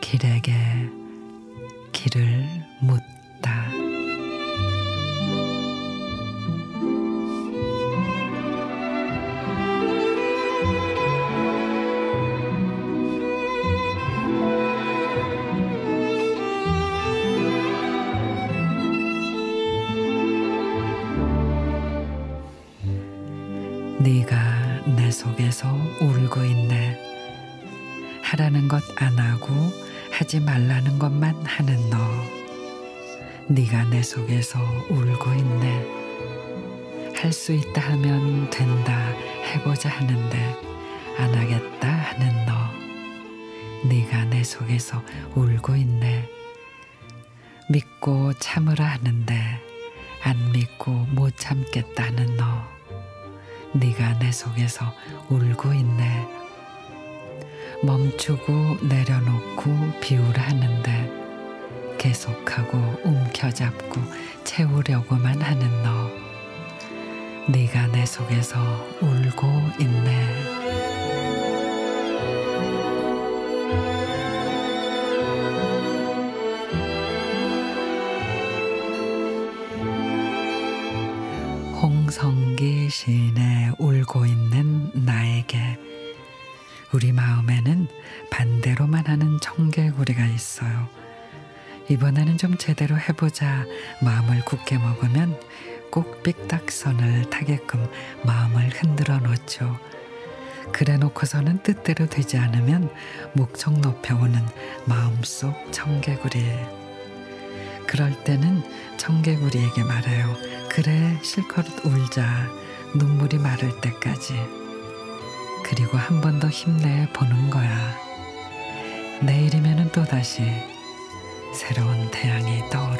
길에게 길을 묻 네가 내 속에서 울고 있네. 하라는 것 안 하고 하지 말라는 것만 하는 너. 네가 내 속에서 울고 있네. 할 수 있다 하면 된다 해보자 하는데 안 하겠다 하는 너. 네가 내 속에서 울고 있네. 믿고 참으라 하는데 안 믿고 못 참겠다는 너. 네가 내 속에서 울고 있네. 멈추고 내려놓고 비우라 하는데 계속하고 움켜잡고 채우려고만 하는 너. 네가 내 속에서 울고 있네. 홍성기 시인의 울고 있는 나에게 우리 마음에는 반대로만 하는 청개구리가 있어요. 이번에는 좀 제대로 해보자 마음을 굳게 먹으면 꼭 삑딱선을 타게끔 마음을 흔들어 놓죠. 그래 놓고서는 뜻대로 되지 않으면 목청 높여오는 마음속 청개구리. 그럴 때는 청개구리에게 말해요. 그래 실컷 울자 눈물이 마를 때까지. 그리고 한 번 더 힘내 보는 거야. 내일이면은 또다시 새로운 태양이 테니까.